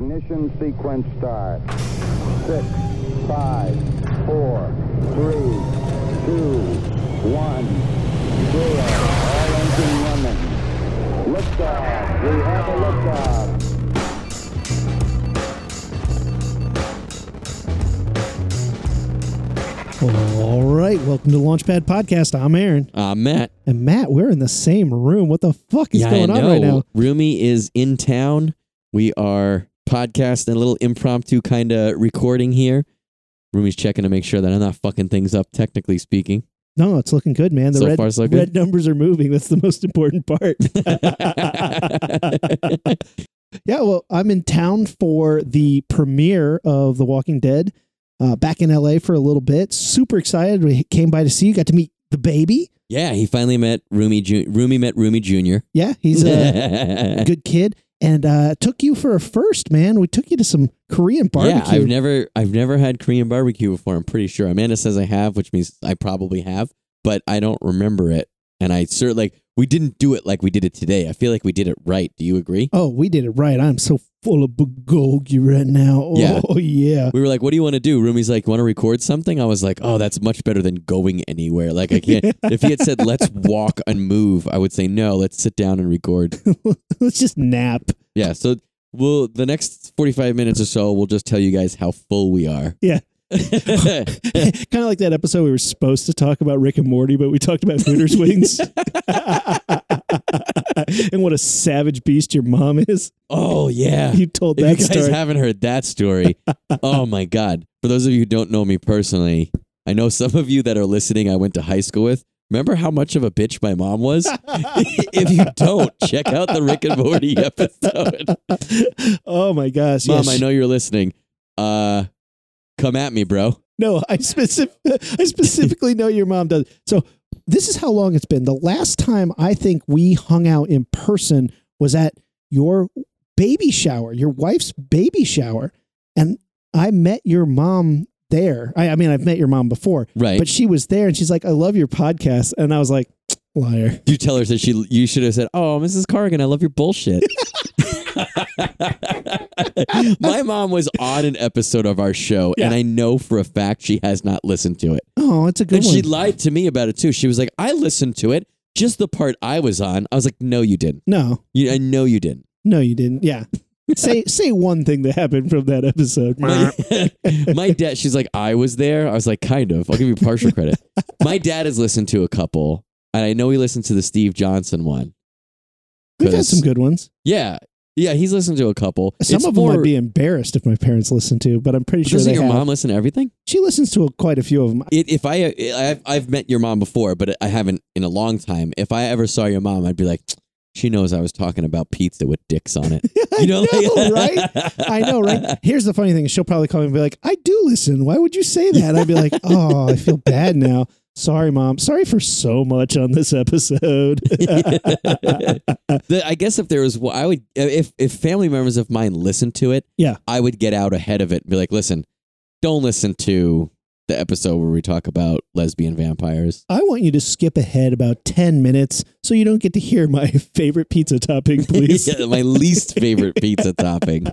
Ignition sequence start. Six, five, four, three, two, one, zero. All engine running. Liftoff. We have a liftoff. All right, welcome to Launchpad Podcast. I'm Aaron Uh, Matt. and Matt. We're in the same room. What the fuck is yeah, going I on know. right now? Rumi is in town. We are podcasting a little impromptu kind of recording here. Rumi's checking to make sure that I'm not fucking things up, technically speaking. No, it's looking good, man. The So red, far, so good? red numbers are moving. That's the most important part. yeah, well, I'm in town for the premiere of The Walking Dead. Uh, back in LA for a little bit. Super excited. We came by to see you. Got to meet the baby. yeah, he finally met Rumi. Ju- Rumi met Rumi Jr. Yeah, he's a good kid. And uh, took you for a first, man. We took you to some Korean barbecue. Yeah, I've never, I've never had Korean barbecue before. I'm pretty sure. Amanda says I have, which means I probably have, but I don't remember it. And I sort like we didn't do it like we did it today. I feel like we did it right. Do you agree? Oh, we did it right. I'm so full of bulgogi right now. Oh, Yeah. yeah. We were like, "What do you want to do?" Rumi's like, "Want to record something?" I was like, "Oh, that's much better than going anywhere." Like I can't. if he had said, "Let's walk and move," I would say, "No, let's sit down and record." Let's just nap. Yeah. So we'll the next forty five minutes or so, we'll just tell you guys how full we are. Yeah. kind of like that episode we were supposed to talk about Rick and Morty, but we talked about Hooters wings. and what a savage beast your mom is. oh yeah. You told If that you guys story. haven't heard that story, oh my god! For those of you who don't know me personally, I know some of you that are listening. I went to high school with. Remember how much of a bitch my mom was? if you don't, check out the Rick and Morty episode. oh my gosh. Mom, yes. I know you're listening. Uh, come at me, bro. No, I specific I specifically know your mom does. So this is how long it's been. The last time I think we hung out in person was at your baby shower, your wife's baby shower, and I met your mom there. I, I mean, I've met your mom before, Right. but she was there, and she's like, "I love your podcast," and I was like, "Liar." you tell her that she. You should have said, "Oh, Mrs. Corrigan, I love your bullshit." My mom was on an episode of our show, and I know for a fact she has not listened to it. Oh, it's a good And one. she lied to me about it too. She was like, "I listened to it, just the part I was on." I was like, "No, you didn't. no, You, I know you didn't." no, you didn't. Yeah. say say one thing that happened from that episode. My, my dad, she's like, I was there. I was like, kind of. I'll give you partial credit. my dad has listened to a couple, and I know he listened to the Steve Johnson one. We've had some good ones. Yeah, yeah, he's listened to a couple. Some It's of them I'd be embarrassed if my parents listened to, but I'm pretty sure Doesn't they your have. mom listen to everything? She listens to quite a few of them. It, if I, I've, I've met your mom before, but I haven't in a long time. If I ever saw your mom, I'd be like, she knows I was talking about pizza with dicks on it. I You know, know, right? I know, right? Here's the funny thing: she'll probably call me and be like, "I do listen. Why would you say that?" I'd be like, "Oh, I feel bad now. Sorry, mom. Sorry for so much on this episode." The- I guess if there was, I would if if family members of mine listened to it, Yeah. I would get out ahead of it and be like, listen, don't listen to the episode where we talk about lesbian vampires. I want you to skip ahead about ten minutes so you don't get to hear my favorite pizza topping, please. Yeah, my least favorite pizza topping.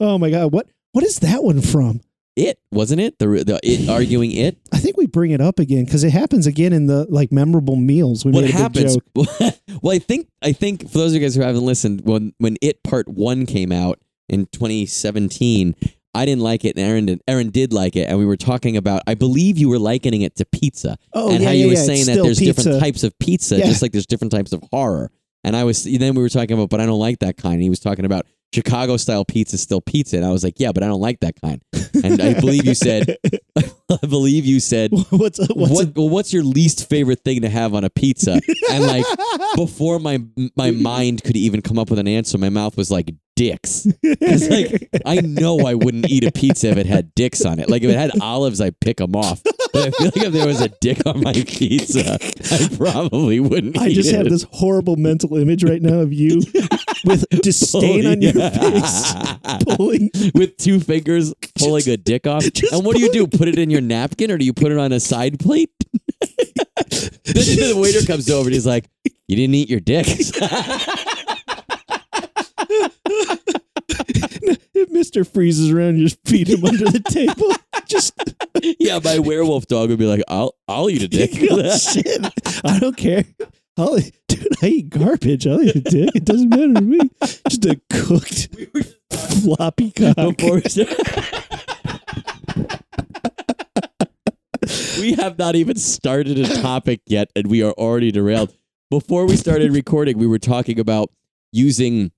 Oh my god, what what is that one from? It wasn't it the the it arguing it. I think we bring it up again because it happens again in the like memorable meals. We What made a happens? joke. well, I think I think for those of you guys who haven't listened, when when it part one came out in 2017. I didn't like it, and Aaron did, Aaron did like it, and we were talking about. I believe you were likening it to pizza, Oh and yeah, how yeah, you were yeah. It's saying that there's pizza. different types of pizza, Yeah. just like there's different types of horror. And I was then we were talking about, but I don't like that kind. And he was talking about Chicago style pizza still pizza, and I was like, yeah, but I don't like that kind. And I believe you said, I believe you said, what's what's what, well, what's your least favorite thing to have on a pizza? And like before my my mind could even come up with an answer, my mouth was like dicks. It's like I know I wouldn't eat a pizza if it had dicks on it. Like if it had olives, I'd pick them off. But I feel like if there was a dick on my pizza, I probably wouldn't. Eat it. I just it. have this horrible mental image right now of you with disdain Oh, on your face, pulling. with two fingers pulling a dick off. Just And what do you do? Put it in your napkin or do you put it on a side plate? then the waiter comes over and he's like, You didn't eat your dick. Mr. Freezes around, you just feed him under the table. Just yeah, my werewolf dog would be like, "I'll I'll eat a dick." oh, shit. I don't care. I'll, dude, I eat garbage. I'll eat a dick. It doesn't matter to me. Just a cooked floppy cock. Before we start- we have not even started a topic yet, and we are already derailed. Before we started recording, we were talking about using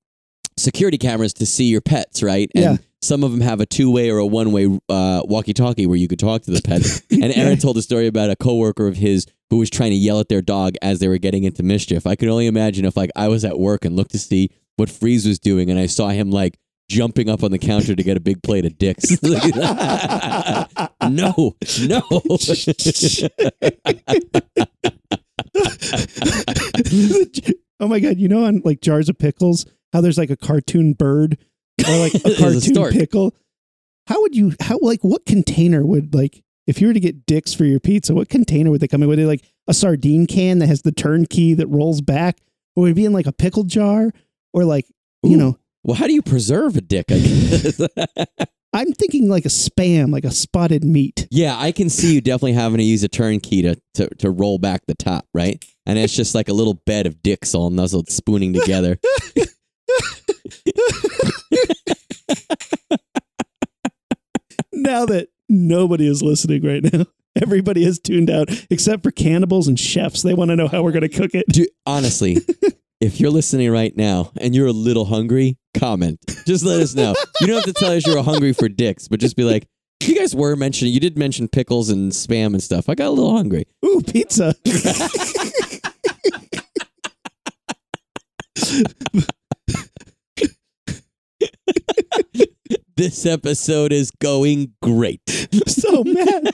security cameras to see your pets, right? And Yeah. some of them have a two-way or a one-way uh, walkie-talkie where you could talk to the pet. And Aaron told a story about a coworker of his who was trying to yell at their dog as they were getting into mischief. I could only imagine if like I was at work and looked to see what Freeze was doing, and I saw him like jumping up on the counter to get a big plate of dicks. no, no. oh my god! You know, on like jars of pickles, how there's like a cartoon bird or like a There's a cartoon pickle. How would you? How like what container would like if you were to get dicks for your pizza? What container would they come in? Would they like a sardine can that has the turnkey that rolls back, or would it be in like a pickle jar, or like you know? well, how do you preserve a dick? I I'm thinking like a spam, like a spotted meat. yeah, I can see you definitely having to use a turnkey to, to, to roll back the top, right? And it's just like a little bed of dicks all nuzzled, spooning together. now that nobody is listening right now, everybody has tuned out except for cannibals and chefs. They want to know how we're going to cook it. Dude, honestly, if you're listening right now and you're a little hungry, comment. Just let us know. You don't have to tell us you're hungry for dicks, but just be like, you guys were mentioning, you did mention pickles and spam and stuff. I got a little hungry. Ooh, pizza. This episode is going great. so mad.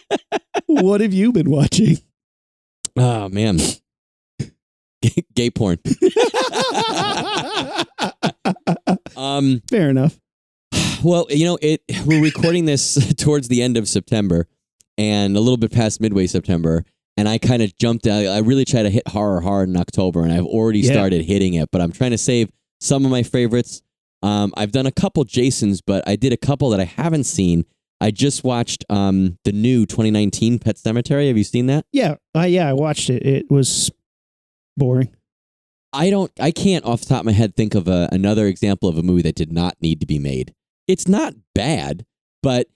what have you been watching? Oh, man. Gay porn. Um, Fair enough. well, you know, it we're recording this towards the end of September and a little bit past midway September. And I kind of jumped out. I really try to hit horror hard in October, and I've already Yeah. started hitting it. But I'm trying to save some of my favorites. Um, I've done a couple Jasons, but I did a couple that I haven't seen. I just watched um, the new 2019 Pet Sematary. Have you seen that? Yeah, uh, yeah, I watched it. It was boring. I don't. I can't off the top of my head think of a, another example of a movie that did not need to be made. It's not bad, but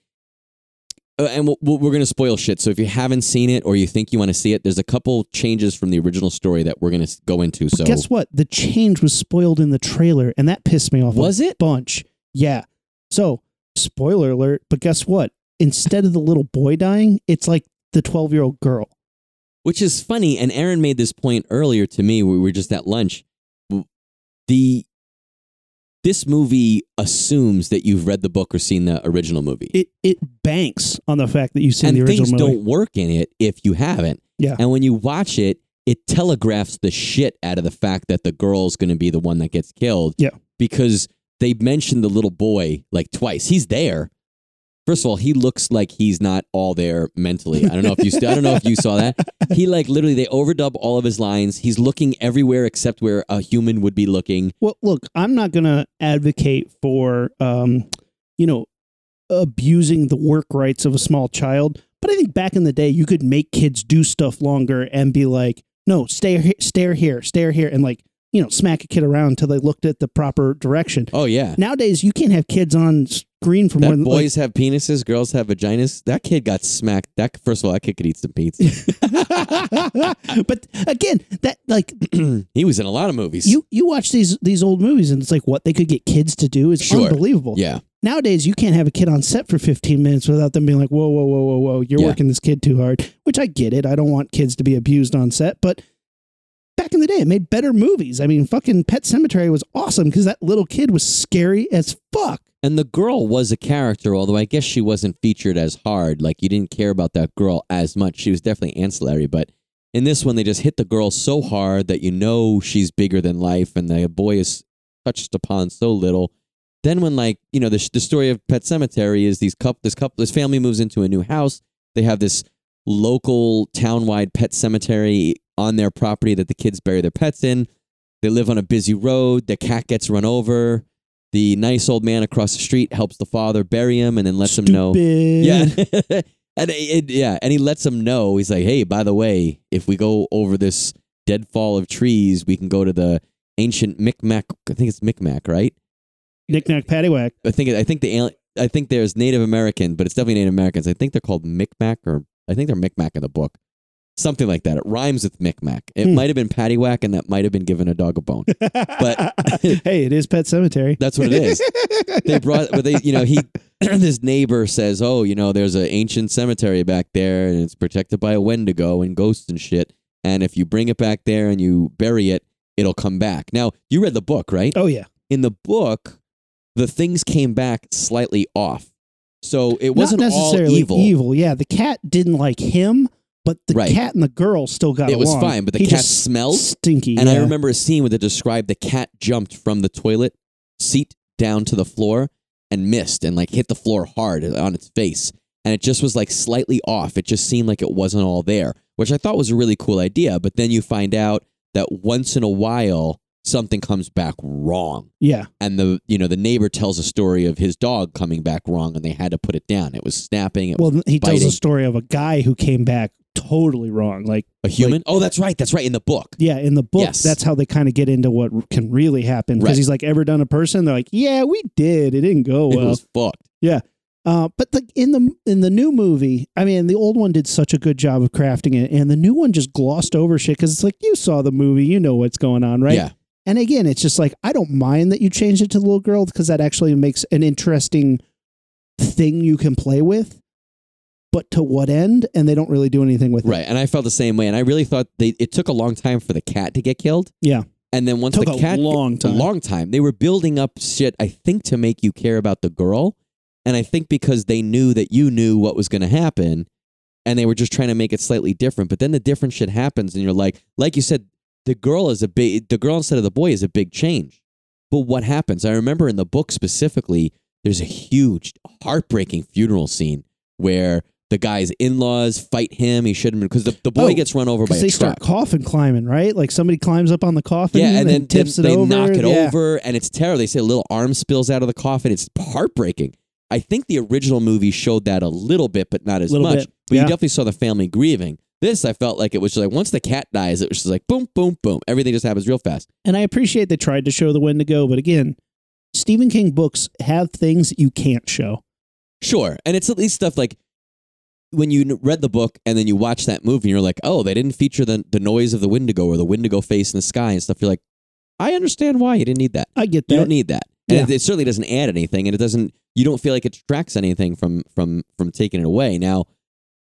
uh, and we'll, we're going to spoil shit. So if you haven't seen it or you think you want to see it, there's a couple changes from the original story that we're going to go into. So Guess what? The change was spoiled in the trailer, and that pissed me off. Was a it? bunch? Yeah. So, spoiler alert. But guess what? Instead of the little boy dying, it's like the twelve-year-old girl. which is funny. And Aaron made this point earlier to me. We were just at lunch. The this movie assumes that you've read the book or seen the original movie. It it banks on the fact that you've seen and the original things movie. don't work in it if you haven't. Yeah. And when you watch it, it telegraphs the shit out of the fact that the girl's going to be the one that gets killed. Yeah. Because they mentioned the little boy like twice. He's there. First of all, he looks like he's not all there mentally. I don't know if you I don't know if you saw that. He like literally they overdub all of his lines. He's looking everywhere except where a human would be looking. Well, look, I'm not going to advocate for, um, you know, abusing the work rights of a small child. But I think back in the day, you could make kids do stuff longer and be like, no, stay, he- stare here, stare here, and like, you know, smack a kid around until they looked at the proper direction. Oh yeah. Nowadays, you can't have kids on screen for more That than boys have penises, girls have vaginas. That kid got smacked. That first of all, that kid could eat some pizza. but again, that like he was in a lot of movies. you you watch these these old movies and it's like what they could get kids to do is Sure. unbelievable. yeah. Nowadays, you can't have a kid on set for 15 minutes without them being like, whoa, whoa, whoa, whoa, whoa, you're Yeah. working this kid too hard, which I get it. I don't want kids to be abused on set, but back in the day, it made better movies. I mean, fucking Pet Sematary was awesome because that little kid was scary as fuck. And the girl was a character, although I guess she wasn't featured as hard. Like you didn't care about that girl as much. She was definitely ancillary, but in this one they just hit the girl so hard that you know she's bigger than life and the boy is touched upon so little. Then when like, you know, the the story of Pet Sematary is these couple this couple this family moves into a new house. They have this local town-wide pet cemetery on their property that the kids bury their pets in. They live on a busy road. The cat gets run over. The nice old man across the street helps the father bury him and then lets him know. Yeah. and it, yeah, and he lets him know. He's like, "Hey, by the way, if we go over this deadfall of trees, we can go to the ancient Micmac. I think it's Micmac, right? Knack paddywhack. I think I think the I think there's Native American, but it's definitely Native Americans. I think they're called Micmac, or I think they're Micmac in the book, something like that. It rhymes with Micmac. It Hmm. might have been paddywhack, and that might have been giving a dog a bone. But- hey, it is Pet Sematary. That's what it is. they brought, but they, you know, he, this neighbor says, "Oh, you know, there's an ancient cemetery back there, and it's protected by a Wendigo and ghosts and shit. And if you bring it back there and you bury it, it'll come back." Now, you read the book, right? Oh yeah. In the book, the things came back slightly off, so it Not wasn't all necessarily evil. Yeah, the cat didn't like him, but the Right. cat and the girl still got It was fine, but the He cat just smelled, stinky. And I remember a scene where they described the cat jumped from the toilet seat down to the floor and missed and like hit the floor hard on its face. And it just was like slightly off. It just seemed like it wasn't all there, which I thought was a really cool idea. But then you find out that once in a while something comes back wrong. Yeah. And the you know, the neighbor tells a story of his dog coming back wrong and they had to put it down. It was snapping. It was Well, he tells a story of a guy who came back totally wrong. Like, a human. oh, that's right. That's right. In the book. yeah, in the book, Yes. that's how they kind of get into what can really happen. Because Right. he's like, ever done a person? They're like, yeah, we did. It didn't go well. It was fucked. Yeah. Uh, but the, in the in the new movie, I mean, the old one did such a good job of crafting it, and the new one just glossed over shit because it's like you saw the movie, you know what's going on, right? Yeah. And again, it's just like I don't mind that you changed it to the little girl because that actually makes an interesting thing you can play with. But to what end? And they don't really do anything with Right, it. and I felt the same way, and I really thought they it took a long time for the cat to get killed. Yeah. and then once Took the a cat long time. a long time, they were building up shit. I think to make you care about the girl, and I think because they knew that you knew what was going to happen, and they were just trying to make it slightly different. But then the different shit happens, and you're like, like you said, the girl is a big the girl instead of the boy is a big change. But what happens? I remember in the book specifically, there's a huge, heartbreaking funeral scene where the guy's in-laws fight him. He shouldn't because the, the boy Oh, gets run over by a they truck. start coffin climbing, right? Like somebody climbs up on the coffin, yeah, and then tips then it they over. knock it yeah. over, and it's terrible. They say a little arm spills out of the coffin. It's heartbreaking. I think the original movie showed that a little bit, but not as Little much. bit, But yeah. you definitely saw the family grieving. This, I felt like it was just like once the cat dies, it was just like boom, boom, boom. Everything just happens real fast. And I appreciate they tried to show the Wendigo, but again, Stephen King books have things you can't show. Sure, and it's at least stuff like when you read the book and then you watch that movie, and you're like, oh, they didn't feature the the noise of the Wendigo or the Wendigo face in the sky and stuff. You're like, I understand why you didn't need that. I get that. You don't need that, and Yeah. it, it certainly doesn't add anything, and it doesn't. You don't feel like it detracts anything from from from taking it away. Now,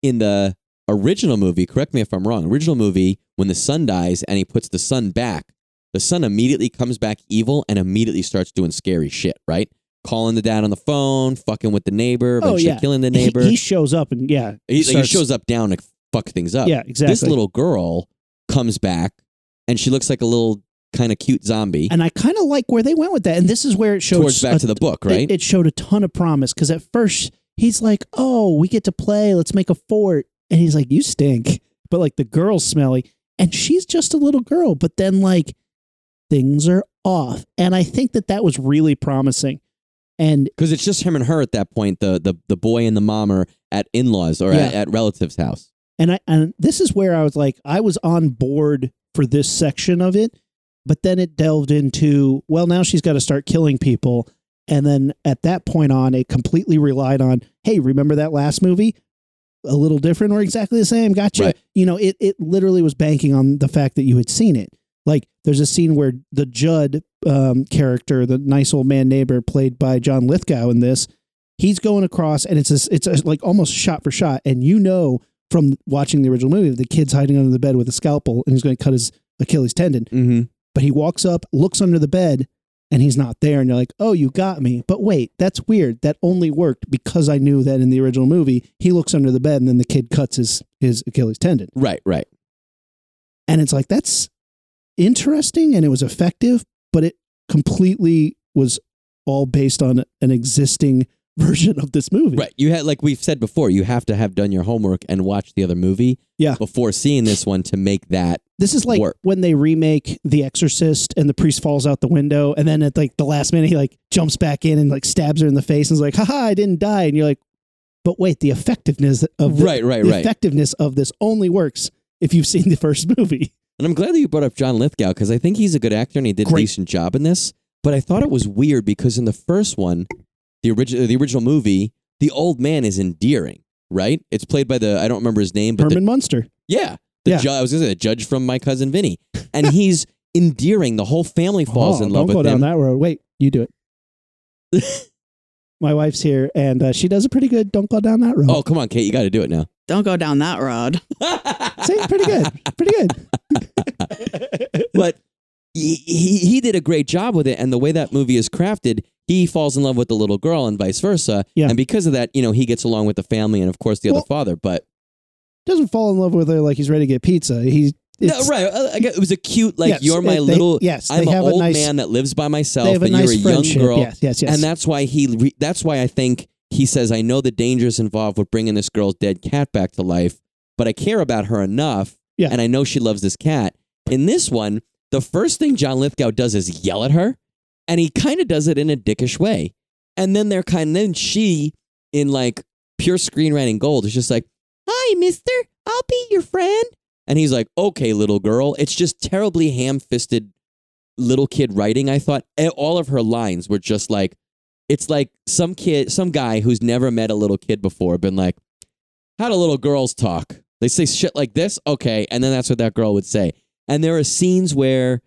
in the original movie, correct me if I'm wrong. Original movie, when the sun dies and he puts the sun back, the sun immediately comes back evil and immediately starts doing scary shit. Right, calling the dad on the phone, fucking with the neighbor, Oh, yeah. killing the neighbor. He, shows up and yeah, He, like, he shows up down to fuck things up. Yeah, exactly. This little girl comes back and she looks like a little kind of cute zombie. and I kind of like where they went with that. And this is where it showed Towards back a- to the book, it- right? It, showed a ton of promise because at first he's like, "Oh, we get to play. Let's make a fort," and he's like, "You stink," but like the girl's smelly, and she's just a little girl. But then like things are off, and I think that that was really promising. And Because it's just him and her at that point. The the the boy and the mom are at in laws or Yeah. at, at relatives' house. and I and this is where I was like, I was on board for this section of it, but then it delved into well, now she's got to start killing people, and then at that point on, it completely relied on, hey, remember that last movie? A little different or exactly the same? Gotcha. Right. You know, it it literally was banking on the fact that you had seen it. Like, there's a scene where the Jud um, character, the nice old man neighbor, played by John Lithgow in this, he's going across, and it's a, it's a, like almost shot for shot, and you know from watching the original movie, the kid's hiding under the bed with a scalpel, and he's going to cut his Achilles tendon. Mm-hmm. But he walks up, looks under the bed, and he's not there, and you're like, oh, you got me. But wait, that's weird. That only worked because I knew that in the original movie, he looks under the bed, and then the kid cuts his his Achilles tendon, Right, right. and it's like that's interesting, and it was effective, but it completely was all based on an existing version of this movie. Right. You had like we've said before, you have to have done your homework and watch the other movie Yeah. before seeing this one to make that This is like Work. when they remake The Exorcist and the priest falls out the window, and then at like the last minute he like jumps back in and like stabs her in the face and is like, "Haha, I didn't die." And you're like, "But wait, the effectiveness of the, Right, right, the right. effectiveness of this only works if you've seen the first movie." And I'm glad that you brought up John Lithgow because I think he's a good actor and he did a decent job in this. But I thought it was weird because in the first one, the original the original movie, the old man is endearing, right? It's played by the I don't remember his name, but the, Munster. yeah, the Yeah. ju- I was gonna say the judge from My Cousin Vinny, and he's endearing. The whole family falls Oh, in love don't go down him. that road. Wait, you do it. My wife's here, and uh, she does a pretty good. Don't go down that road. Oh come on, Kate, you got to do it now. Don't go down that road. See, pretty good, pretty good. but he, he he did a great job with it and the way that movie is crafted he falls in love with the little girl and vice versa Yeah. and because of that you know he gets along with the family and of course the Well- other father but Doesn't fall in love with her like he's ready to get pizza. He's no, right uh, I guess it was a cute like yes, you're my they- little yes. i'm an old nice, man that lives by myself They have a and nice you're a young girl Yes, yes, yes. and that's why he re- that's why i think he says i know the dangers involved with bringing this girl's dead cat back to life but i care about her enough Yeah. and i know she loves this cat. In this one the first thing john lithgow does is yell at her and he kind of does it in a dickish way. And then they're kind then she in like pure screenwriting gold is just like hi mister i'll be your friend. And he's like okay little girl. It's just terribly ham-fisted little kid writing i thought. All of her lines were just like it's like some kid some guy who's never met a little kid before been like how do little girls talk? They say shit like this okay and then that's what that girl would say. And there are scenes where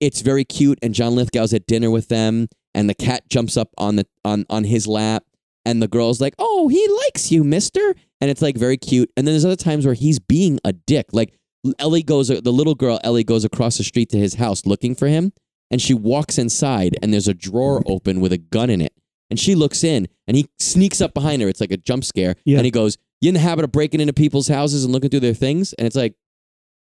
it's very cute and john lithgow's at dinner with them and the cat jumps up on the on on his lap and the girl's like oh he likes you mister. And it's like very cute. And then there's other times where he's being a dick. Like ellie goes the little girl ellie goes across the street to his house looking for him and she walks inside and there's a drawer open with a gun in it. And she looks in and he sneaks up behind her. It's like a jump scare. Yeah. and he goes you in the habit of breaking into people's houses and looking through their things? And it's like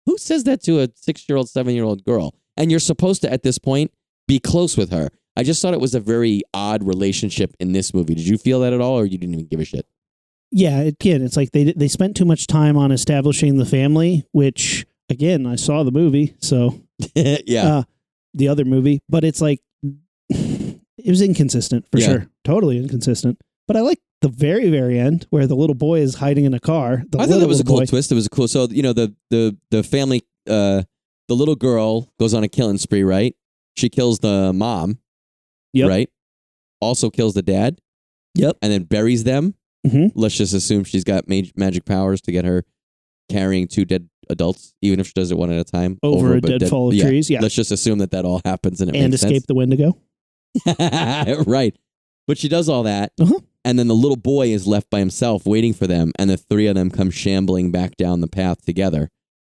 who says that to a six year old seven year old girl? And you're supposed to at this point be close with her. I just thought it was a very odd relationship in this movie. Did you feel that at all or you didn't even give a shit? Yeah, again. It's like they they spent too much time on establishing the family, which again, I saw the movie, so yeah. Uh, the other movie, but it's like it was inconsistent for Yeah. sure, totally inconsistent. But I like the very very end where the little boy is hiding in a car. I thought that was a cool boy. twist. It was a cool. So you know the the the family, uh, the little girl goes on a killing spree. Right? She kills the mom. Yep. Right. Also kills the dad. Yep. And then buries them. Mhm. Let's just assume she's got mag- magic powers to get her carrying two dead adults, even if she does it one at a time Over a dead deadfall of yeah. trees, yeah. Let's just assume that that all happens and it and escape the Wendigo. right. But she does all that. Uh-huh. And then the little boy is left by himself waiting for them, and the three of them come shambling back down the path together.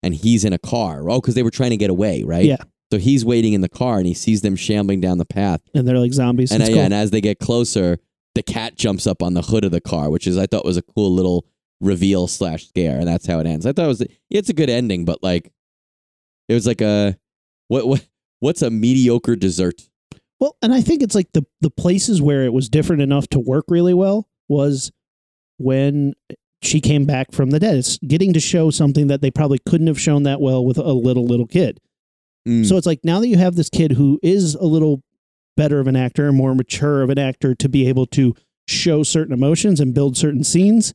And he's in a car. Oh, because they were trying to get away, right? Yeah. So he's waiting in the car and he sees them shambling down the path. And they're like zombies. And, I- cool. and as they get closer, the cat jumps up on the hood of the car, which is I thought was a cool little reveal slash scare, and that's how it ends. I thought it was it's a good ending, but like it was like a what what what's a mediocre dessert? Well, and I think it's like the the places where it was different enough to work really well was when she came back from the dead. It's getting to show something that they probably couldn't have shown that well with a little little kid. Mm. So it's like now that you have this kid who is a little better of an actor, and more mature of an actor to be able to show certain emotions and build certain scenes.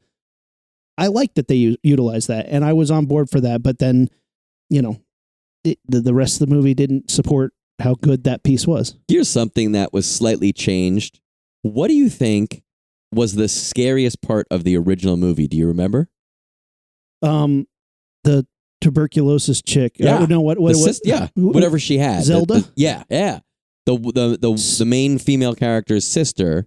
I like that they u- utilize that, and I was on board for that. But then, you know, it, the the rest of the movie didn't support how good that piece was. Here's something that was slightly changed. What do you think was the scariest part of the original movie? Do you remember? Um, the tuberculosis chick. Yeah. Uh, no, what? What? The what sis- yeah, who- whatever she had. The- Zelda? the- yeah, yeah. The, the the the main female character's sister,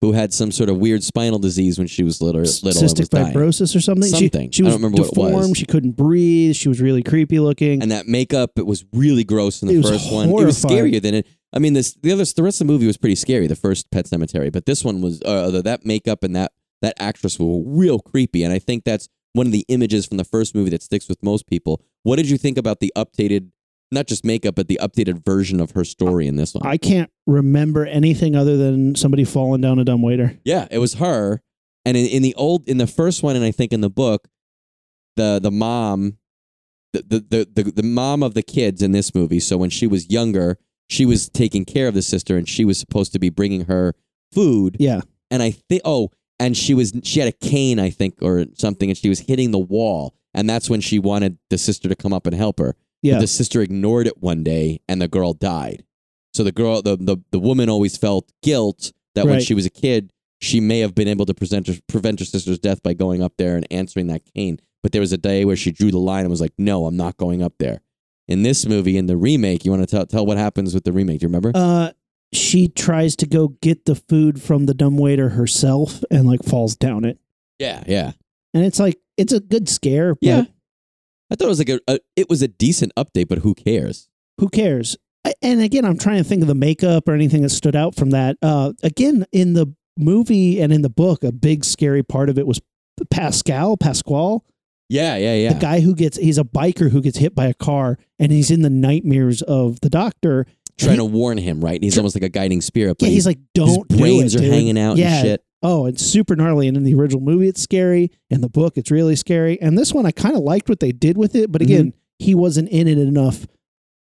who had some sort of weird spinal disease when she was little, little and cystic was fibrosis or something. Something. She, she I was don't remember what it was. deformed. She couldn't breathe. She was really creepy looking. and that makeup it was really gross in the It was first one. It was horrifying. scarier than it. I mean, this the other the rest of the movie was pretty scary. The first Pet Sematary, but this one was uh, the- that makeup and that that actress were real creepy. And I think that's one of the images from the first movie that sticks with most people. What did you think about the updated not just makeup, but the updated version of her story in this one. I can't remember anything other than somebody falling down a dumbwaiter. yeah, it was her. And in, in the old, in the first one, and I think in the book, the the mom, the, the the the the mom of the kids in this movie. So when she was younger, she was taking care of the sister, and she was supposed to be bringing her food. Yeah. and I think oh, and she was she had a cane, I think, or something, and she was hitting the wall, and that's when she wanted the sister to come up and help her. Yeah. the sister ignored it one day, and the girl died. So the girl, the the, the woman, always felt guilt that when Right. she was a kid, she may have been able to present her, prevent her sister's death by going up there and answering that cane. But there was a day where she drew the line and was like, "No, I'm not going up there." In this movie, in the remake, you want to tell tell what happens with the remake? Do you remember? Uh, she tries to go get the food from the dumbwaiter herself and like falls down it. yeah, yeah. And it's like it's a good scare, but Yeah. I thought it was like a, a it was a decent update, but who cares? who cares? I- And again, I'm trying to think of the makeup or anything that stood out from that. Uh, again, in the movie and in the book, a big scary part of it was Pascal, Pasquale, Yeah, yeah, yeah. the guy who gets he's a biker who gets hit by a car and he's in the nightmares of the doctor. trying he- to warn him, right? He's Tr- almost like a guiding spirit, but Yeah, he's like, don't his brains do are dude." hanging out yeah. and shit. Oh, it's super gnarly. And in the original movie, it's scary. In the book, it's really scary. And this one, I kind of liked what they did with it. But Mm-hmm. again, he wasn't in it enough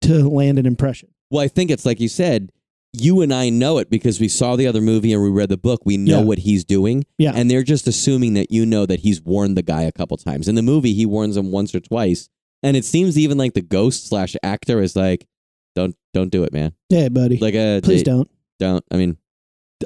to land an impression. Well, I think it's like you said, you and I know it because we saw the other movie and we read the book. We know Yeah. what he's doing. Yeah. And they're just assuming that you know that he's warned the guy a couple times. In the movie, he warns him once or twice. And it seems even like the ghost slash actor is like, don't don't do it, man. Yeah, buddy. Like uh Please they- don't. don't. I mean,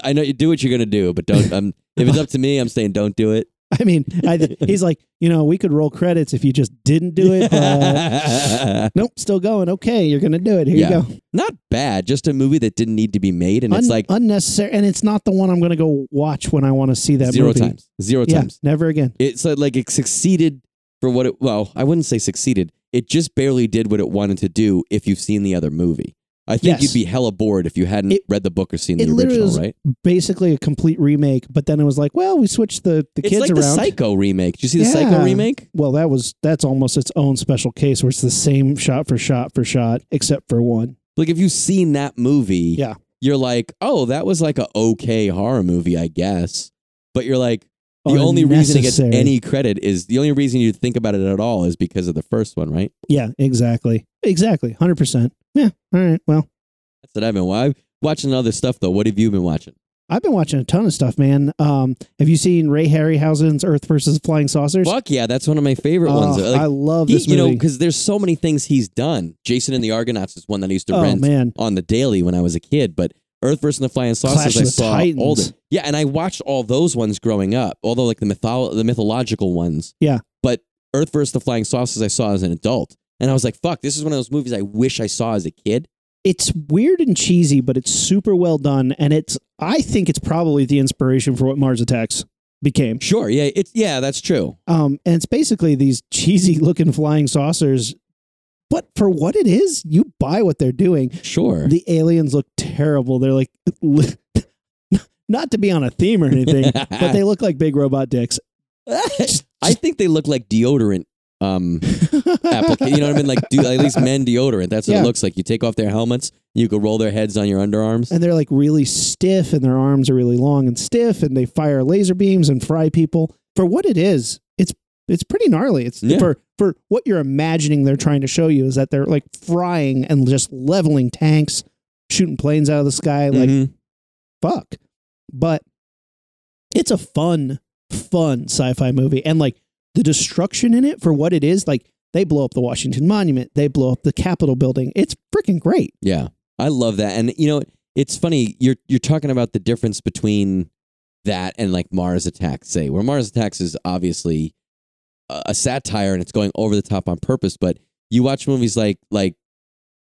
I know you do what you're gonna do, but don't um if it's up to me, I'm saying don't do it. I mean, I, he's like, you know, we could roll credits if you just didn't do it. But nope, still going. Okay, you're going to do it. Here Yeah. you go. Not bad, just a movie that didn't need to be made and it's like unnecessary. And it's not the one I'm going to go watch when I want to see that zero movie. times. Zero Yeah, times. never again. it's uh, like it succeeded for what it well i wouldn't say succeeded it just barely did what it wanted to do if you've seen the other movie i think Yes. you'd be hella bored if you hadn't It- read the book or seen the original was right Basically a complete remake. But then it was like, well, we switched the, the it's kids like around. the psycho remake did you see the Yeah. psycho remake Well, that was that's almost its own special case where it's the same shot for shot for shot, except for one. like if you've seen that movie Yeah. you're like oh that was like a okay horror movie i guess but you're like the only reason it gets any credit is the only reason you think about it at all is because of the first one right Yeah, exactly, exactly, hundred percent. Yeah. All right. Well, that's what i've been wa- I'm watching other stuff though what have you been watching I've been watching a ton of stuff, man. Um, have you seen Ray Harryhausen's Earth versus Flying Saucers? fuck yeah that's one of my favorite ones Like, I love He- this you know, because there's so many things he's done. Jason and the Argonauts is one that I used to oh rent man, on the daily when I was a kid. But Earth versus the Flying Saucers, Clash I saw Titans. older. Yeah, and I watched all those ones growing up. Although like the mytholo- the mythological ones. Yeah. But Earth versus the Flying Saucers, I saw as an adult, and I was like, "Fuck, this is one of those movies I wish I saw as a kid." it's weird and cheesy, but it's super well done, and it's I think it's probably the inspiration for what Mars Attacks became. Sure, yeah, it's yeah, that's true. Um, and it's basically these cheesy looking flying saucers. But for what it is, you buy what they're doing. Sure. The aliens look terrible. They're like, not to be on a theme or anything, but they look like big robot dicks. I think they look like deodorant. Um, you know what I mean? Like, do at least men deodorant. That's what Yeah. it looks like. You take off their helmets, you could roll their heads on your underarms. and they're like really stiff, and their arms are really long and stiff, and they fire laser beams and fry people. For what it is, it's it's pretty gnarly. It's Yeah. for for what you're imagining they're trying to show you is that they're like frying and just leveling tanks, shooting planes out of the sky. Like Mhm. fuck. But it's a fun, fun sci-fi movie. And like the destruction in it for what it is, like they blow up the Washington Monument, they blow up the Capitol building. It's freaking great. Yeah, I love that. And you know, it's funny. You're you're talking about the difference between that and like Mars Attacks. Say where Mars Attacks is obviously a, a satire and it's going over the top on purpose. But you watch movies like like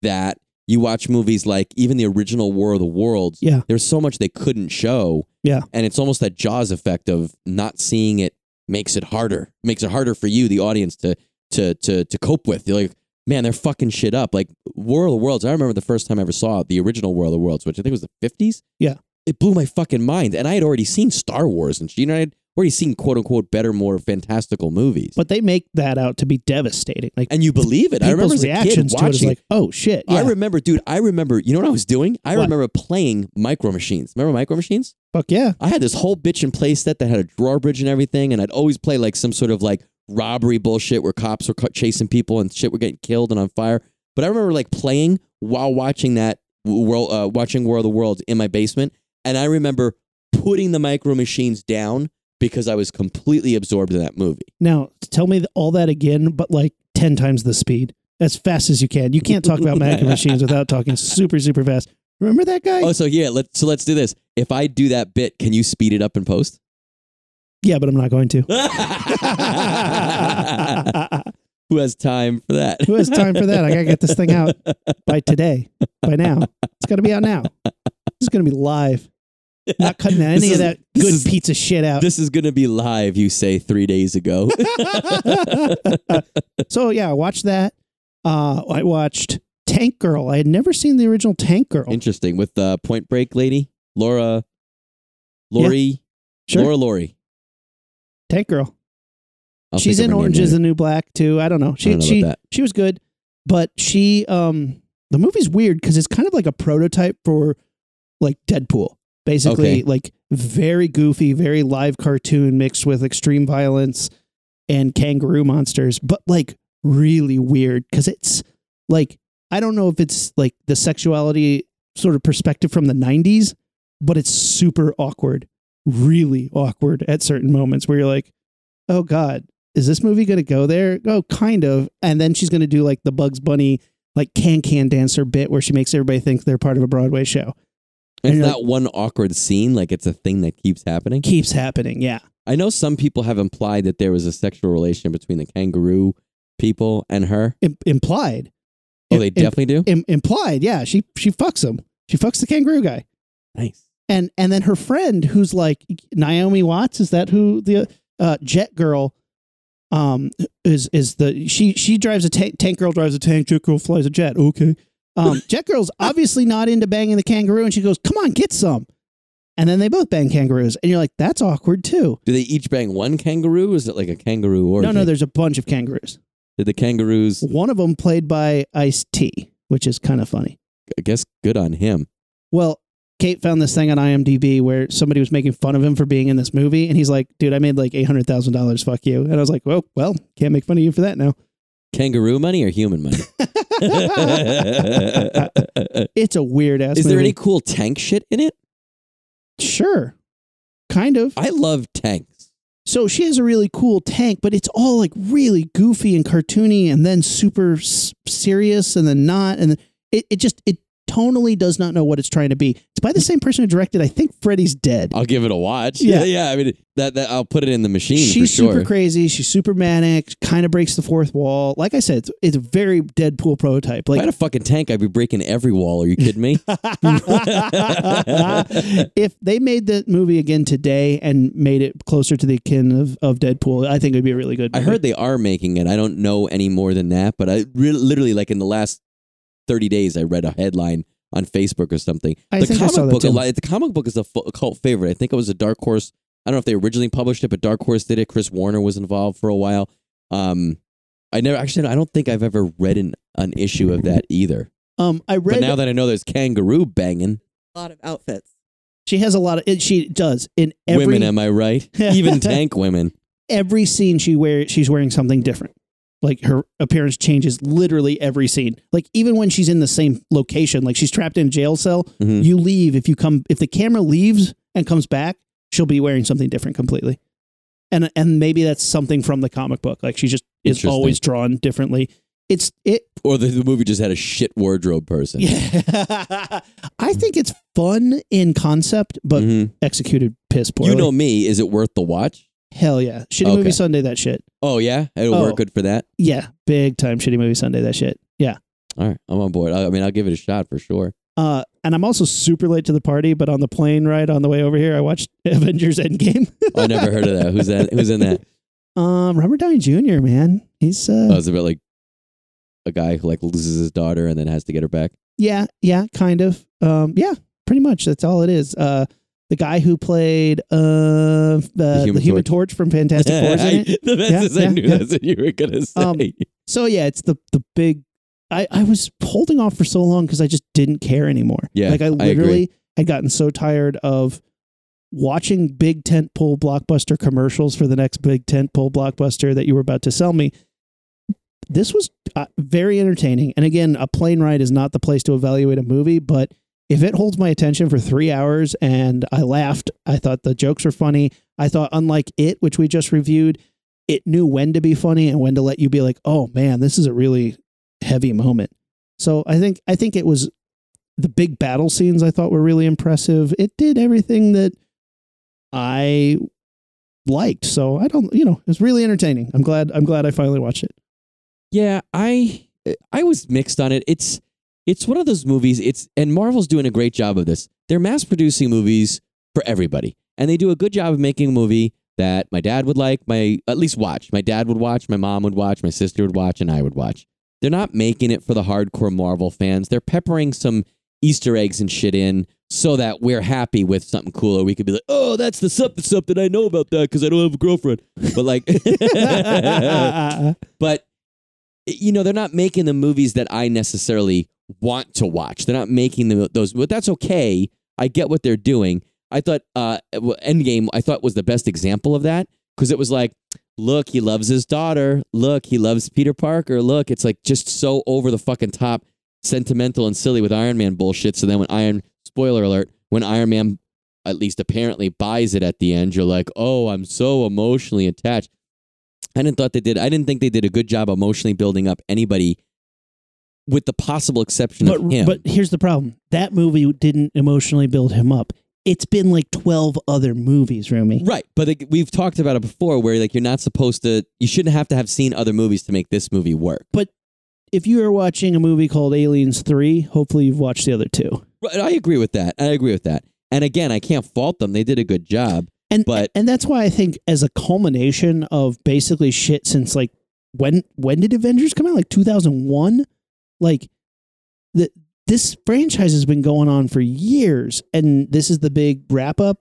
that. You watch movies like even the original War of the Worlds. Yeah. there's so much they couldn't show. Yeah. and it's almost that Jaws effect of not seeing it makes it harder. Makes it harder for you, the audience, to to to to cope with. You're like, man, they're fucking shit up. Like World of Worlds. I remember the first time I ever saw the original World of Worlds, which I think was the 50s. Yeah. it blew my fucking mind. And I had already seen Star Wars and you know, I'd already seen quote unquote better, more fantastical movies. But they make that out to be devastating. Like and you believe it. I remember as reactions to it is watching. like, oh shit. I remember, dude. I remember. You know what I was doing? I What? remember playing Micro Machines. Remember Micro Machines? Fuck yeah. I had this whole bitch and play set that had a drawbridge and everything, and I'd always play like some sort of like robbery bullshit where cops were chasing people and shit were getting killed and on fire. But I remember like playing while watching that world, uh, watching World of the Worlds in my basement, and I remember putting the Micro Machines down because I was completely absorbed in that movie. Now tell me all that again, but like ten times the speed. As fast as you can. You can't talk about Micro Machines without talking super, super fast. Remember that guy? Oh, so yeah, let's so let's do this. If I do that bit, can you speed it up in post? yeah, but I'm not going to. Who has time for that? Who has time for that? I gotta get this thing out by today, by now. It's gotta be out now. It's gonna be live. Not cutting any This of that good is- pizza shit out. This is gonna be live. You say three days ago. so yeah, I watched that. Uh, I watched Tank Girl. I had never seen the original Tank Girl. Interesting with the Point Break lady, Laura, Lori, Sure, Laura Lori. Tank Girl. I'll She's in Orange is the New Black too. I don't know. She I don't know she she was good, but she um the movie's weird because it's kind of like a prototype for like Deadpool. Basically, Okay. like very goofy, very live cartoon mixed with extreme violence and kangaroo monsters, but like really weird because it's like I don't know if it's like the sexuality sort of perspective from the 90s, but it's super awkward, really awkward at certain moments where you're like, oh God, is this movie going to go there? Oh, kind of. And then she's going to do like the Bugs Bunny, like can can dancer bit where she makes everybody think they're part of a Broadway show. It's and you're one awkward scene. Like it's a thing that keeps happening. Keeps happening. Yeah. I know some people have implied that there was a sexual relation between the kangaroo people and her. Im- implied. Oh, Im- they im- definitely do. Im- implied. Yeah. She, she fucks him. She fucks the kangaroo guy. Nice. and and then her friend who's like Naomi Watts is that who the uh, Jet Girl um is is the she she drives a tank tank girl drives a tank jet girl flies a jet okay um jet girl's obviously not into banging the kangaroo and she goes come on get some and then they both bang kangaroos and you're like that's awkward too Do they each bang one kangaroo? Or is it like a kangaroo or no no there's a bunch of kangaroos Did the kangaroos? one of them played by Ice T which is kind of funny I guess good on him. Well, Kate found this thing on IMDb where somebody was making fun of him for being in this movie, and he's like, "Dude, I made like eight hundred thousand dollars. Fuck you." And I was like, "Well, well, can't make fun of you for that now." Kangaroo money or human money? it's a weird ass. Is there movie. any cool tank shit in it? Sure, kind of. I love tanks. So she has a really cool tank, but it's all like really goofy and cartoony, and then super s- serious, and then not, and it it just it tonally does not know what it's trying to be. It's by the same person who directed, I think, Freddy's Dead. I'll give it a watch. Yeah. yeah. I mean, that, that I'll put it in the machine. She's for sure. super crazy. She's super manic. Kind of breaks the fourth wall. Like I said, it's, it's a very Deadpool prototype. If I Like had a fucking tank, I'd be breaking every wall. Are you kidding me? if they made the movie again today and made it closer to the kin of, of Deadpool, I think it would be a really good. I heard they are making it. I don't know any more than that, but I re- literally like in the last thirty days, I read a headline on Facebook or something. I the think I comic saw that book, too. lot, the comic book is a, cult favorite. I think it was a Dark Horse. I don't know if they originally published it, but Dark Horse did it. Chris Warner was involved for a while. Um, I never actually. I don't think I've ever read an, an issue of that either. Um, I read But now that I know there's kangaroo banging A lot of outfits. she has a lot of. It, she does in every women, am I right? Even tank women. every scene she wear she's wearing something different. Like her appearance changes literally every scene. Like even when she's in the same location, like she's trapped in a jail cell, Mhm. you leave if you come if the camera leaves and comes back, she'll be wearing something different completely. And and maybe that's something from the comic book. Like she just is always drawn differently. It's it Or the, the movie just had a shit wardrobe person. yeah. I think it's fun in concept, but Mhm. executed piss poorly. You know me. Is it worth the watch? Hell yeah. Shitty Okay. movie Sunday that shit. Oh yeah, it'll Oh. work good for that. Yeah, big time shitty movie Sunday that shit. Yeah. All right, I'm on board. I, I mean, I'll give it a shot for sure. Uh, and I'm also super late to the party, but on the plane ride on the way over here, I watched Avengers Endgame. I never heard of that. Who's that? Who's in that? um, Robert Downey Jr. Man, he's uh, Oh, it's about like a guy who like loses his daughter and then has to get her back. yeah, yeah, kind of. Um, yeah, pretty much. That's all it is. Uh, the guy who played uh, the, the Human Human, Torch. Torch. from Fantastic Four. the best Yeah, is I knew yeah. that's what you were gonna say. Um, So yeah, it's the the big. I I was holding off for so long because I just didn't care anymore. Yeah, like I I literally had gotten so tired of watching big tentpole blockbuster commercials for the next big tentpole blockbuster that you were about to sell me. This was uh, very entertaining, and again, a plane ride is not the place to evaluate a movie, but if it holds my attention for three hours and I laughed, I thought the jokes were funny. I thought, unlike it, which we just reviewed, it knew when to be funny and when to let you be like, "Oh man, this is a really heavy moment." So I think I think it was the big battle scenes. I thought were really impressive. It did everything that I liked. So I don't, you know, it was really entertaining. I'm glad. I'm glad I finally watched it. Yeah, I I was mixed on it. It's it's one of those movies. It's and Marvel's doing a great job of this. They're mass producing movies for everybody, and they do a good job of making a movie that my dad would like, my at least watch. My dad would watch, my mom would watch, my sister would watch, and I would watch. They're not making it for the hardcore Marvel fans. They're peppering some Easter eggs and shit in so that we're happy with something cooler. We could be like, oh, that's the something something I know about that because I don't have a girlfriend. But like, but you know they're not making the movies that I necessarily want to watch. They're not making those, but that's okay. I get what they're doing. I thought uh, Endgame I thought was the best example of that because it was like, look, he loves his daughter. Look, he loves Peter Parker. Look, it's like just so over the fucking top, sentimental and silly with Iron Man bullshit. So then when Iron spoiler alert, when Iron Man at least apparently buys it at the end, you're like, oh, I'm so emotionally attached. I didn't thought they did. I didn't think they did a good job emotionally building up anybody, with the possible exception but of him. but here's the problem: that movie didn't emotionally build him up. It's been like twelve other movies, Rumi. right, but like, we've talked about it before, where like you're not supposed to. You shouldn't have to have seen other movies to make this movie work. But if you are watching a movie called Aliens Three, hopefully you've watched the other two. Right, I agree with that. I agree with that. And again, I can't fault them. They did a good job. And But- and that's why I think as a culmination of basically shit since like when when did Avengers come out? Like 2001? Like the this franchise has been going on for years and this is the big wrap up.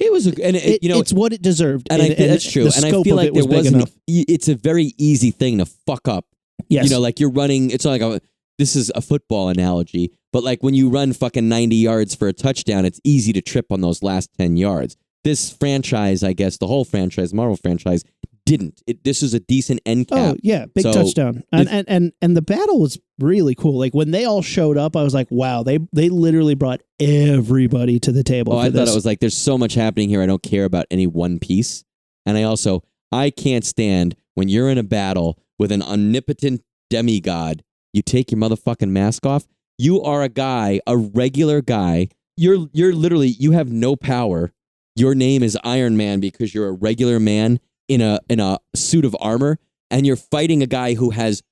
It was, a, and it, It- you know, it's what it deserved. and I think that's true. And I feel like it was there big wasn't. enough. It's a very easy thing to fuck up Yes. You know, like you're running. It's not like a, this is a football analogy, but like when you run fucking 90 yards for a touchdown, it's easy to trip on those last 10 yards. This franchise, I guess, the whole franchise, Marvel franchise, didn't. It, this is a decent end oh, cap. Oh yeah, big So, touchdown, and, if- and and and the battle was really cool. Like when they all showed up, I was like, wow, they they literally brought everybody to the table. Oh, I thought it was like there's so much happening here. I don't care about any one piece. And I also I can't stand when you're in a battle with an omnipotent demigod. You take your motherfucking mask off. You are a guy, a regular guy. You're you're literally you have no power. Your name is Iron Man because you're a regular man in a in a suit of armor and you're fighting a guy who has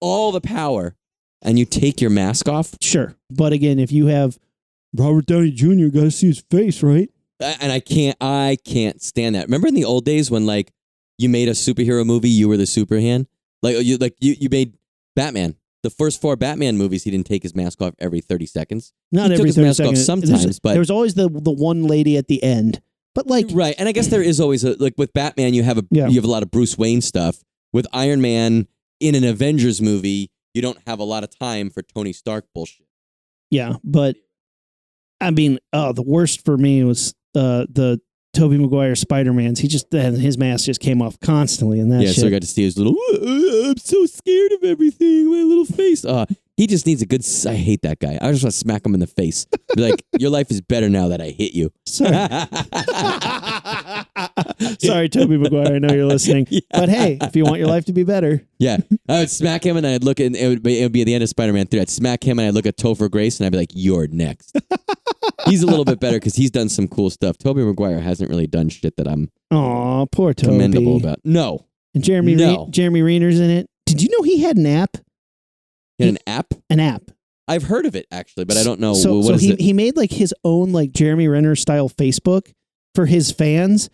all the power and you take your mask off sure, but again, if you have Robert Downey Jr., got to see his face, right? And I can't I can't stand that. Remember in the old days when like you made a superhero movie, you were the superhand? Like you like you, you made Batman. The first four Batman movies, he didn't take his mask off every 30 seconds. Not He took every his thirty mask off seconds. sometimes, There's- but- there was always the the one lady at the end. But like, Right. And I guess there is always a like with Batman, you have a Yeah. you have a lot of Bruce Wayne stuff. With Iron Man in an Avengers movie, you don't have a lot of time for Tony Stark bullshit. yeah, but I mean, oh, the worst for me was uh the Tobey Maguire Spider Man's. He just his mask just came off constantly, and that yeah, shit. so I got to see his little. "Uh, I'm so scared of everything. My little face. Uh, he just needs a good. s- I hate that guy. I just want to smack him in the face. Be like, your life is better now that I hit you. Sorry. Sorry, Tobey Maguire. I know you're listening. But hey, if you want your life to be better, Yeah, I would smack him, and then I'd look at it would be, it would be at the end of Spider Man Three. I'd smack him, and I'd look at Topher Grace, and I'd be like, "You're next." he's a little bit better because he's done some cool stuff. Tobey Maguire hasn't really done shit that I'm oh, poor Tobey. commendable about. No, And Jeremy No. Re- Jeremy Renner's in it. Did you know he had an app? In an app. An app. I've heard of it actually, but I don't know So, what so is he it. he made like his own like Jeremy Renner style Facebook for his fans,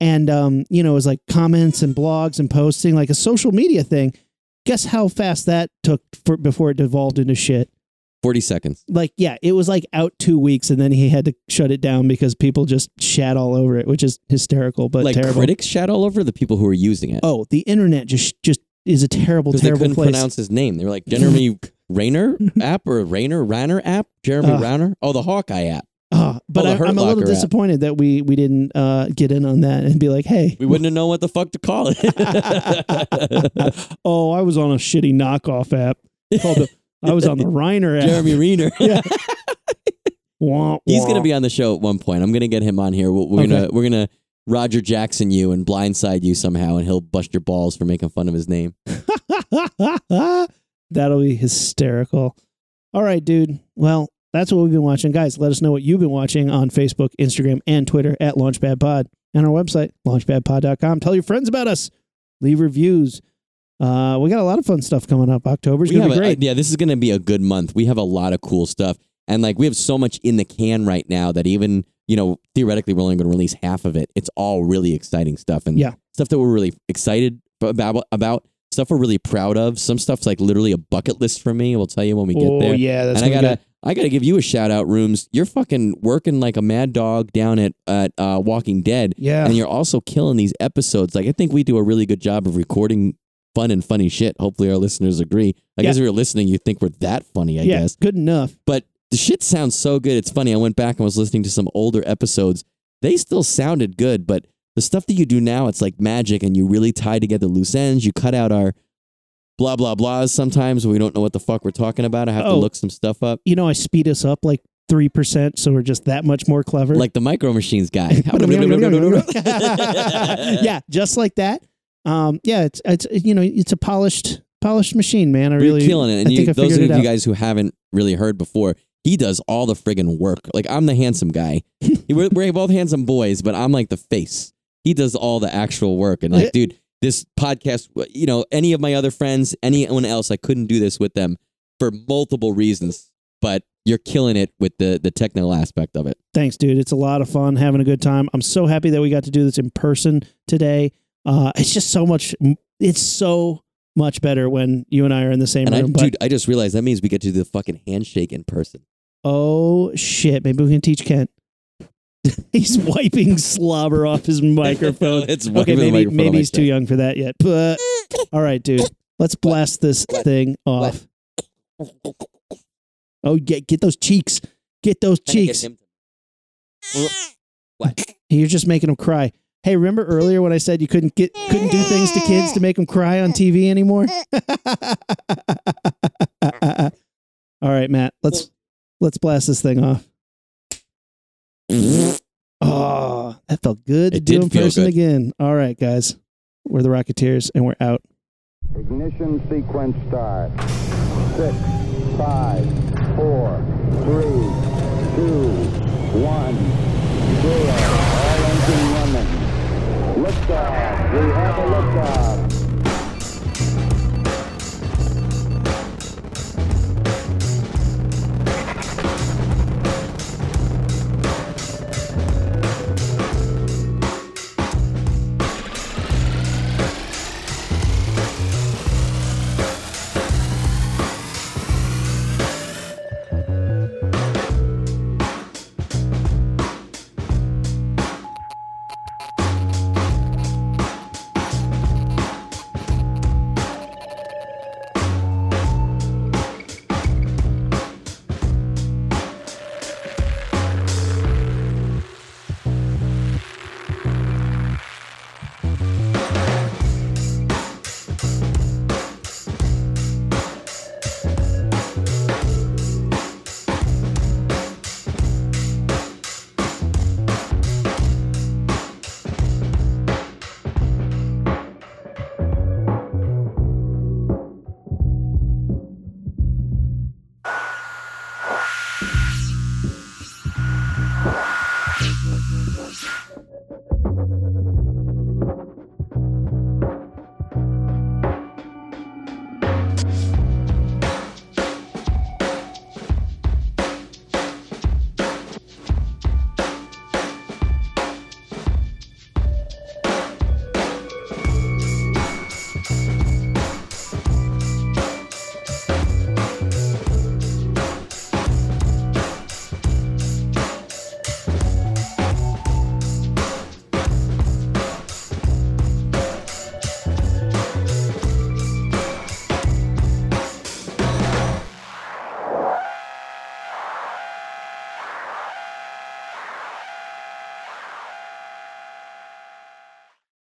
and um, you know, it was like comments and blogs and posting, like a social media thing. Guess how fast that took for before it devolved into shit. 40 seconds. like yeah, it was like out two weeks, and then he had to shut it down because people just shat all over it, which is hysterical but like terrible. critics shat all over the people who are using it. Oh, the internet just just is a terrible, because they terrible couldn't place. pronounce his name. They were like Jeremy Rayner app or Rayner Ranner app. Jeremy Uh. Rayner. Oh, the Hawkeye app. Ah, but the I, I'm a little Locker app. disappointed that we we didn't uh, get in on that and be like, hey, We wouldn't have known what the fuck to call it. oh, I was on a shitty knockoff app called the. I was on the Reiner app. Jeremy Rayner. Yeah. Wah, He's gonna be on the show at one point. I'm gonna get him on here. We're, we're Okay. gonna we're gonna Roger Jackson you and blindside you somehow, and he'll bust your balls for making fun of his name. That'll be hysterical. All right, dude. Well, that's what we've been watching. Guys, let us know what you've been watching on Facebook, Instagram, and Twitter at LaunchpadPod and our website, launchpadpod.com. Tell your friends about us. Leave reviews. Uh, we got a lot of fun stuff coming up. October's going to be a- great. yeah, this is gonna be a good month. We have a lot of cool stuff, and like we have so much in the can right now that even you know theoretically we're only gonna release half of it. It's all really exciting stuff and Yeah. stuff that we're really excited about. About stuff we're really proud of. Some stuff's like literally a bucket list for me. We'll tell you when we get oh, there. yeah. That's and I gotta, I gotta give you a shout out, rooms. You're fucking working like a mad dog down at at uh, Walking Dead. Yeah. and you're also killing these episodes. Like I think we do a really good job of recording fun and funny shit. Hopefully our listeners agree. I Yeah. guess if you're listening, you think we're that funny. I yeah. guess, Good enough. but the shit sounds so good. It's funny. I went back and was listening to some older episodes. They still sounded good, but the stuff that you do now, it's like magic, and you really tie together loose ends. You cut out our blah blah blahs sometimes when we don't know what the fuck we're talking about. I have to Oh. look some stuff up. You know, I speed us up like 3%, so we're just that much more clever. like the micro machines guy. yeah, just like that. Um, yeah, it's it's you know it's a polished polished machine, man. I really You're killing it. And I you, think I those figured of it you out. guys who haven't really heard before, he does all the friggin' work. Like I'm the handsome guy. we're, we're both handsome boys, but I'm like the face. He does all the actual work. And like, dude, this podcast, you know, any of my other friends, anyone else, I couldn't do this with them for multiple reasons. But you're killing it with the the technical aspect of it. Thanks, dude. It's a lot of fun, having a good time. I'm so happy that we got to do this in person today. Uh, it's just so much. It's so much better when you and I are in the same And I, room. but dude, I just realized that means we get to do the fucking handshake in person. Oh shit, maybe we can teach Kent. he's wiping slobber off his microphone. it's okay, maybe microphone maybe he's too young for that yet. But all right, dude, let's blast this thing off. Oh, get get those cheeks, get those Trying to get cheeks. What? You're just making them cry. Hey, remember earlier when I said you couldn't get couldn't do things to kids to make them cry on TV anymore? All right, Matt. Let's let's blast this thing off. Oh, that felt good to It do in person good. again. All right, guys. We're the Rocketeers and we're out. Ignition sequence start. Six, five, four, three, two, one, zero. All engine running. Liftoff. We have a liftoff.